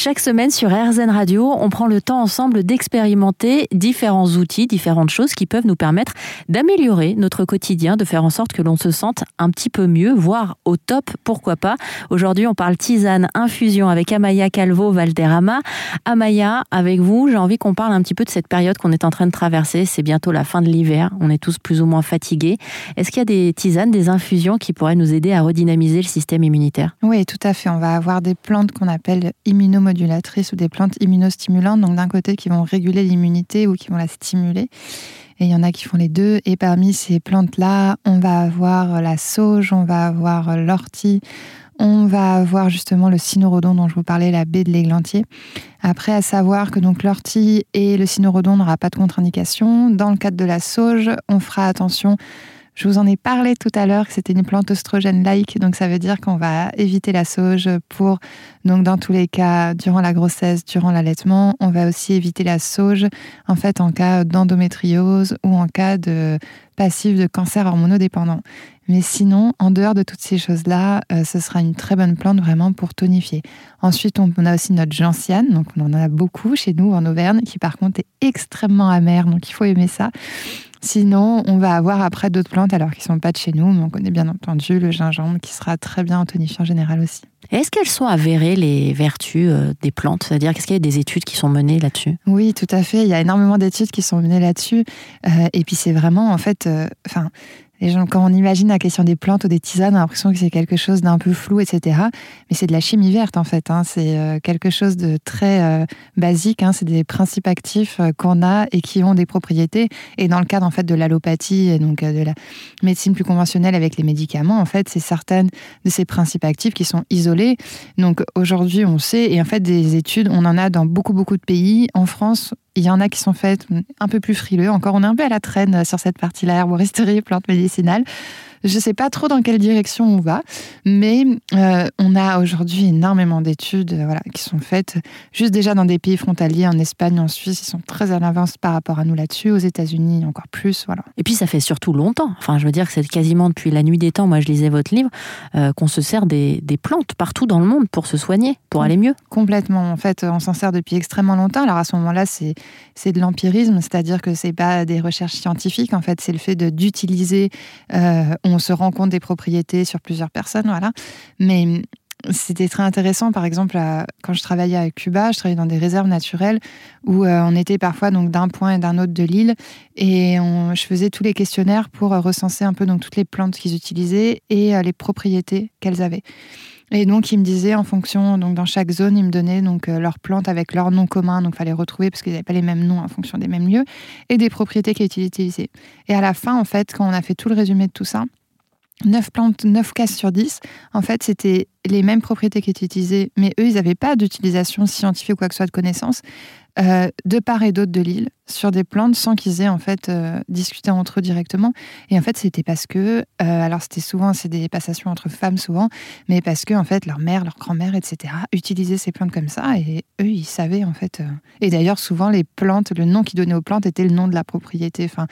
Chaque semaine sur RZN Radio, on prend le temps ensemble d'expérimenter différents outils, différentes choses qui peuvent nous permettre d'améliorer notre quotidien, de faire en sorte que l'on se sente un petit peu mieux, voire au top, pourquoi pas. Aujourd'hui, on parle tisane, infusion avec Amaya Calvo Valderrama. Amaya, avec vous, j'ai envie qu'on parle un petit peu de cette période qu'on est en train de traverser. C'est bientôt la fin de l'hiver, on est tous plus ou moins fatigués. Est-ce qu'il y a des tisanes, des infusions qui pourraient nous aider à redynamiser le système immunitaire? Oui, tout à fait. On va avoir des plantes qu'on appelle immunomodulatrices ou des plantes immunostimulantes, donc d'un côté qui vont réguler l'immunité ou qui vont la stimuler. Et il y en a qui font les deux. Et parmi ces plantes-là, on va avoir la sauge, on va avoir l'ortie, on va avoir justement le cynorhodon dont je vous parlais, la baie de l'églantier. Après, à savoir que donc l'ortie et le cynorhodon n'aura pas de contre-indication. Dans le cadre de la sauge, on fera attention je vous en ai parlé tout à l'heure que c'était une plante oestrogène-like, donc ça veut dire qu'on va éviter la sauge pour, donc dans tous les cas, durant la grossesse, durant l'allaitement, on va aussi éviter la sauge en fait en cas d'endométriose ou en cas de passif de cancer hormonodépendant. Mais sinon, en dehors de toutes ces choses-là, euh, ce sera une très bonne plante vraiment pour tonifier. Ensuite, on, a aussi notre gentiane, donc on en a beaucoup chez nous en Auvergne, qui par contre est extrêmement amère, donc il faut aimer ça. Sinon, on va avoir après d'autres plantes, alors qui ne sont pas de chez nous, mais on connaît bien entendu le gingembre, qui sera très bien en tonifiant général aussi. Est-ce qu'elles sont avérées, les vertus euh, des plantes? C'est-à-dire, qu'est-ce qu'il y a des études qui sont menées là-dessus? Oui, tout à fait. Il y a énormément d'études qui sont menées là-dessus. Euh, et puis, c'est vraiment, en fait, euh, gens, quand on imagine la question des plantes ou des tisanes, on a l'impression que c'est quelque chose d'un peu flou, etc. Mais c'est de la chimie verte, en fait. Hein. C'est euh, quelque chose de très euh, basique. Hein. C'est des principes actifs euh, qu'on a et qui ont des propriétés. Et dans le cadre, en fait, de l'allopathie et donc de la médecine plus conventionnelle avec les médicaments, en fait, c'est certaines de ces principes actifs qui sont isolés. Donc aujourd'hui, on sait, et en fait, des études, on en a dans beaucoup, beaucoup de pays. En France, il y en a qui sont faites un peu plus frileux. Encore, on est un peu à la traîne sur cette partie-là, herboristerie, plantes médicinales. Je ne sais pas trop dans quelle direction on va, mais euh, on a aujourd'hui énormément d'études euh, voilà, qui sont faites juste déjà dans des pays frontaliers, en Espagne, en Suisse, ils sont très à l'avance par rapport à nous là-dessus, aux États-Unis encore plus. Voilà. Et puis ça fait surtout longtemps, enfin je veux dire que c'est quasiment depuis la nuit des temps, moi je lisais votre livre, euh, qu'on se sert des, des, plantes partout dans le monde pour se soigner, pour aller mieux. Complètement, en fait on s'en sert depuis extrêmement longtemps, alors à ce moment-là c'est, c'est de l'empirisme, c'est-à-dire que c'est pas des recherches scientifiques, en fait c'est le fait d'utiliser on se rend compte des propriétés sur plusieurs personnes, voilà. Mais c'était très intéressant, par exemple, quand je travaillais à Cuba, je travaillais dans des réserves naturelles où euh, on était parfois donc d'un point et d'un autre de l'île et je faisais tous les questionnaires pour euh, recenser un peu donc toutes les plantes qu'ils utilisaient et euh, les propriétés qu'elles avaient. Et donc, il me disait, en fonction, donc dans chaque zone, il me donnait donc leurs plantes avec leurs noms communs, donc fallait retrouver parce qu'ils n'avaient pas les mêmes noms en fonction des mêmes lieux, et des propriétés qui étaient utilisées. Et à la fin, en fait, quand on a fait tout le résumé de tout ça, 9 plantes, 9 cases sur 10, en fait, c'était les mêmes propriétés qui étaient utilisées, mais eux, ils n'avaient pas d'utilisation scientifique ou quoi que ce soit de connaissance. Euh, de part et d'autre de l'île sur des plantes sans qu'ils aient en fait euh, discuté entre eux directement. Et en fait, c'était parce que, euh, alors c'était souvent, c'est des passations entre femmes souvent, mais parce que en fait, leur mère, leur grand-mère, etc., utilisaient ces plantes comme ça et eux, ils savaient en fait. Et d'ailleurs, souvent, les plantes, le nom qu'ils donnaient aux plantes était le nom de la propriété. Enfin,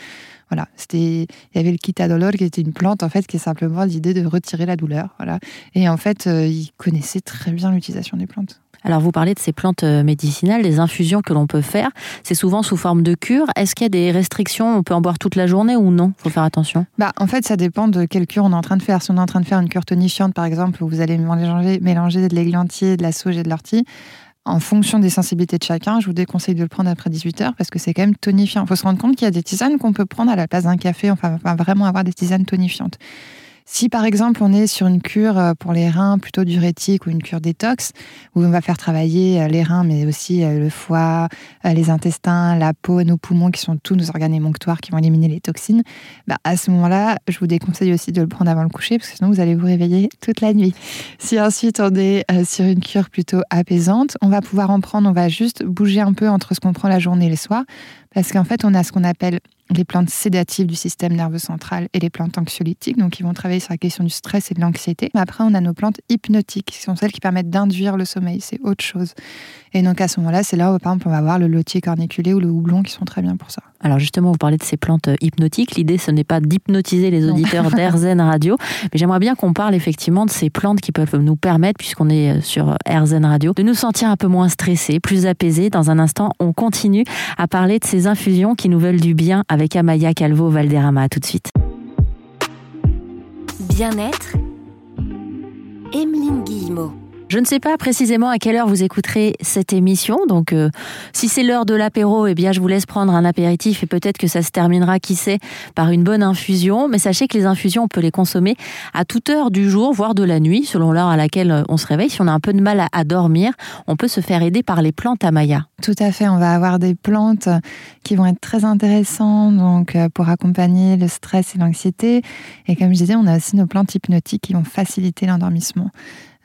voilà, c'était, il y avait le quitadolol qui était une plante en fait qui est simplement l'idée de retirer la douleur. Voilà. Et en fait, ils connaissaient très bien l'utilisation des plantes. Alors vous parlez de ces plantes euh, médicinales, des infusions que l'on peut faire. C'est souvent sous forme de cure. Est-ce qu'il y a des restrictions? On peut en boire toute la journée ou non? Faut faire attention. Bah, en fait, ça dépend de quelle cure on est en train de faire. Si on est en train de faire une cure tonifiante, par exemple, où vous allez mélanger, de l'églantier, de la sauge et de l'ortie, en fonction des sensibilités de chacun, je vous déconseille de le prendre après 18 heures parce que c'est quand même tonifiant. Il faut se rendre compte qu'il y a des tisanes qu'on peut prendre à la place d'un café. Enfin, va vraiment avoir des tisanes tonifiantes. Si par exemple on est sur une cure euh, pour les reins plutôt diurétique ou une cure détox, où on va faire travailler euh, les reins, mais aussi euh, le foie, les intestins, la peau, nos poumons, qui sont tous nos organes émonctoires qui vont éliminer les toxines, bah à ce moment-là, je vous déconseille aussi de le prendre avant le coucher, parce que sinon vous allez vous réveiller toute la nuit. Si ensuite on est sur une cure plutôt apaisante, on va pouvoir en prendre, on va juste bouger un peu entre ce qu'on prend la journée et le soir, parce qu'en fait on a ce qu'on appelle les plantes sédatives du système nerveux central et les plantes anxiolytiques, donc ils vont travailler sur la question du stress et de l'anxiété. Après, on a nos plantes hypnotiques, qui sont celles qui permettent d'induire le sommeil, c'est autre chose. Et donc à ce moment-là, c'est là où par exemple on va avoir le lotier corniculé ou le houblon qui sont très bien pour ça. Alors justement, vous parlez de ces plantes hypnotiques. L'idée, ce n'est pas d'hypnotiser les auditeurs d'AirZen Radio, mais j'aimerais bien qu'on parle effectivement de ces plantes qui peuvent nous permettre, puisqu'on est sur AirZen Radio, de nous sentir un peu moins stressés, plus apaisés. Dans un instant, on continue à parler de ces infusions qui nous veulent du bien avec Amaya Calvo Valderrama. tout de suite. Bien-être, Emeline Guillemot. Je ne sais pas précisément à quelle heure vous écouterez cette émission, donc euh, si c'est l'heure de l'apéro, eh bien je vous laisse prendre un apéritif et peut-être que ça se terminera, qui sait, par une bonne infusion. Mais sachez que les infusions, on peut les consommer à toute heure du jour, voire de la nuit, selon l'heure à laquelle euh, on se réveille. Si on a un peu de mal à, dormir, on peut se faire aider par les plantes à Maya. Tout à fait, on va avoir des plantes qui vont être très intéressantes donc euh, pour accompagner le stress et l'anxiété. Et comme je disais, on a aussi nos plantes hypnotiques qui vont faciliter l'endormissement.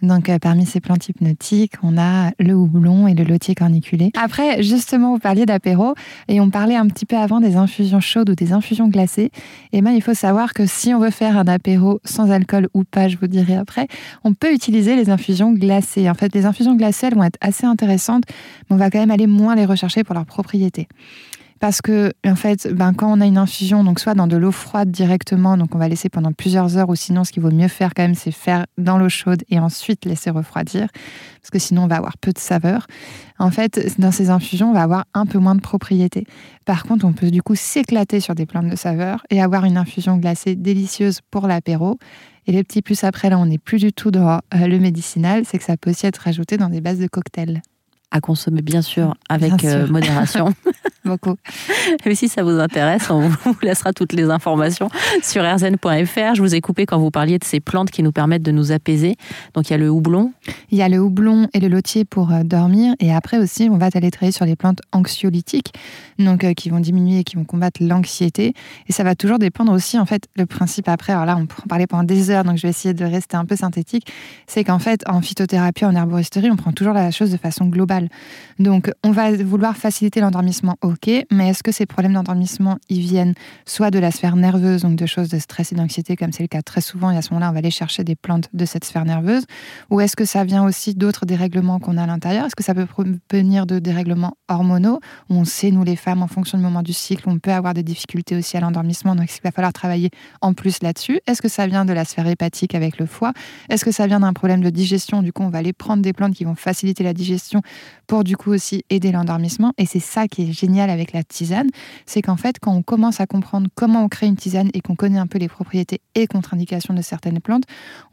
Donc, euh, parmi ces plantes hypnotiques, on a le houblon et le lotier corniculé. Après, justement, vous parliez d'apéro et on parlait un petit peu avant des infusions chaudes ou des infusions glacées. Et eh bien, il faut savoir que si on veut faire un apéro sans alcool ou pas, je vous dirai après, on peut utiliser les infusions glacées. En fait, les infusions glacées, elles vont être assez intéressantes, mais on va quand même aller moins les rechercher pour leurs propriétés. Parce que, en fait, ben, quand on a une infusion, donc soit dans de l'eau froide directement, donc on va laisser pendant plusieurs heures, ou sinon, ce qu'il vaut mieux faire quand même, c'est faire dans l'eau chaude et ensuite laisser refroidir, parce que sinon, on va avoir peu de saveur. En fait, dans ces infusions, on va avoir un peu moins de propriétés. Par contre, on peut du coup s'éclater sur des plantes de saveur et avoir une infusion glacée délicieuse pour l'apéro. Et les petits plus après, là, on n'est plus du tout dans euh, le médicinal, c'est que ça peut aussi être rajouté dans des bases de cocktails à consommer bien sûr avec euh, modération. Beaucoup. Et si ça vous intéresse, on vous laissera toutes les informations sur rzn.fr. Je vous ai coupé quand vous parliez de ces plantes qui nous permettent de nous apaiser. Donc il y a le houblon. Il y a le houblon et le lotier pour euh, dormir. Et après aussi, on va aller travailler sur les plantes anxiolytiques, donc euh, qui vont diminuer et qui vont combattre l'anxiété. Et ça va toujours dépendre aussi, en fait, le principe après. Alors là, on peut en parler pendant des heures, donc je vais essayer de rester un peu synthétique. C'est qu'en fait, en phytothérapie, en herboristerie, on prend toujours la chose de façon globale. Donc, on va vouloir faciliter l'endormissement, ok, mais est-ce que ces problèmes d'endormissement, ils viennent soit de la sphère nerveuse, donc de choses de stress et d'anxiété, comme c'est le cas très souvent, et à ce moment-là, on va aller chercher des plantes de cette sphère nerveuse, ou est-ce que ça vient aussi d'autres dérèglements qu'on a à l'intérieur? Est-ce que ça peut venir de dérèglements hormonaux, on sait, nous les femmes, en fonction du moment du cycle, on peut avoir des difficultés aussi à l'endormissement, donc il va falloir travailler en plus là-dessus. Est-ce que ça vient de la sphère hépatique avec le foie? Est-ce que ça vient d'un problème de digestion? Du coup, on va aller prendre des plantes qui vont faciliter la digestion pour du coup aussi aider l'endormissement. Et c'est ça qui est génial avec la tisane, c'est qu'en fait, quand on commence à comprendre comment on crée une tisane et qu'on connaît un peu les propriétés et contre-indications de certaines plantes,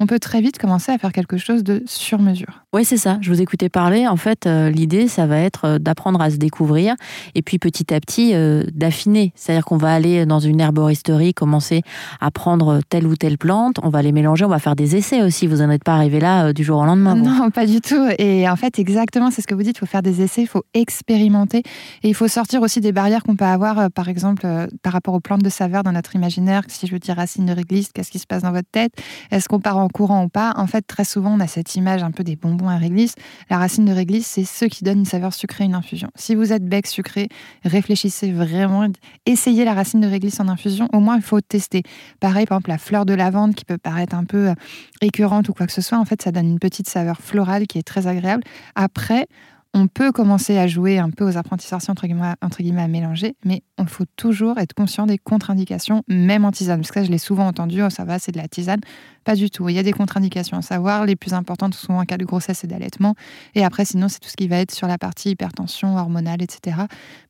on peut très vite commencer à faire quelque chose de sur mesure. Oui, c'est ça. Je vous écoutais parler. En fait, euh, l'idée, ça va être euh, d'apprendre à se découvrir et puis petit à petit euh, d'affiner. C'est-à-dire qu'on va aller dans une herboristerie, commencer à prendre telle ou telle plante, on va les mélanger, on va faire des essais aussi. Vous n'en êtes pas arrivé là du jour au lendemain. Non, pas du tout. Et en fait, exactement, c'est ce que vous dites. Il faut faire des essais, il faut expérimenter et il faut sortir aussi des barrières qu'on peut avoir, par exemple, par rapport aux plantes de saveur dans notre imaginaire. Si je dis racine de réglisse, qu'est-ce qui se passe dans votre tête? Est-ce qu'on part en courant ou pas? En fait, très souvent, on a cette image un peu des bonbons à réglisse. La racine de réglisse, c'est ce qui donne une saveur sucrée, une infusion. Si vous êtes bec sucré, réfléchissez vraiment, essayez la racine de réglisse en infusion. Au moins, il faut tester. Pareil, par exemple, la fleur de lavande qui peut paraître un peu euh, écœurante ou quoi que ce soit. En fait, ça donne une petite saveur florale qui est très agréable. Après, on peut commencer à jouer un peu aux apprentis sorciers, entre guillemets, entre guillemets, à mélanger, mais il faut toujours être conscient des contre-indications, même en tisane. Parce que ça, je l'ai souvent entendu, oh, ça va, c'est de la tisane. Pas du tout. Il y a des contre-indications à savoir. Les plus importantes, souvent en cas de grossesse et d'allaitement. Et après, sinon, c'est tout ce qui va être sur la partie hypertension, hormonale, etc.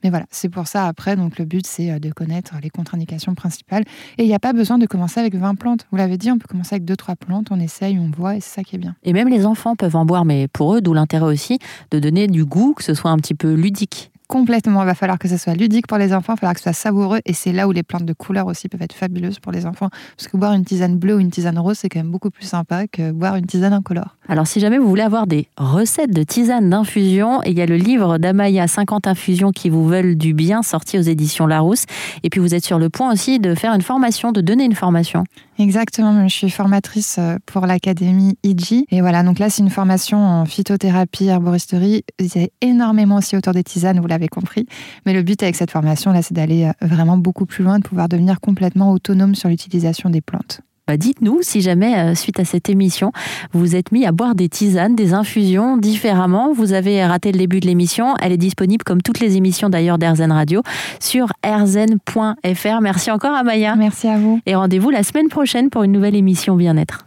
Mais voilà, c'est pour ça, après, donc le but, c'est euh, de connaître les contre-indications principales. Et il n'y a pas besoin de commencer avec 20 plantes. Vous l'avez dit, on peut commencer avec 2-3 plantes, on essaye, on voit, et c'est ça qui est bien. Et même les enfants peuvent en boire, mais pour eux, d'où l'intérêt aussi de donner du goût, que ce soit un petit peu ludique complètement. Il va falloir que ça soit ludique pour les enfants, il va falloir que ce soit savoureux. Et c'est là où les plantes de couleur aussi peuvent être fabuleuses pour les enfants. Parce que boire une tisane bleue ou une tisane rose, c'est quand même beaucoup plus sympa que boire une tisane incolore. Alors, si jamais vous voulez avoir des recettes de tisane d'infusion, il y a le livre d'Amaya 50 infusions qui vous veulent du bien, sorti aux éditions Larousse. Et puis, vous êtes sur le point aussi de faire une formation, de donner une formation. Exactement, je suis formatrice euh, pour l'académie IGI. Et voilà, donc là, c'est une formation en phytothérapie, herboristerie. Il y a énormément aussi autour des tisanes, vous l'avez compris. Mais le but avec cette formation, là, c'est d'aller euh, vraiment beaucoup plus loin, de pouvoir devenir complètement autonome sur l'utilisation des plantes. Bah, dites-nous si jamais, euh, suite à cette émission, vous vous êtes mis à boire des tisanes, des infusions différemment. Vous avez raté le début de l'émission. Elle est disponible, comme toutes les émissions d'ailleurs d'Airzen Radio, sur rzn.fr. Merci encore, Amaya. Merci à vous. Et rendez-vous la semaine prochaine pour une nouvelle émission Bien-être.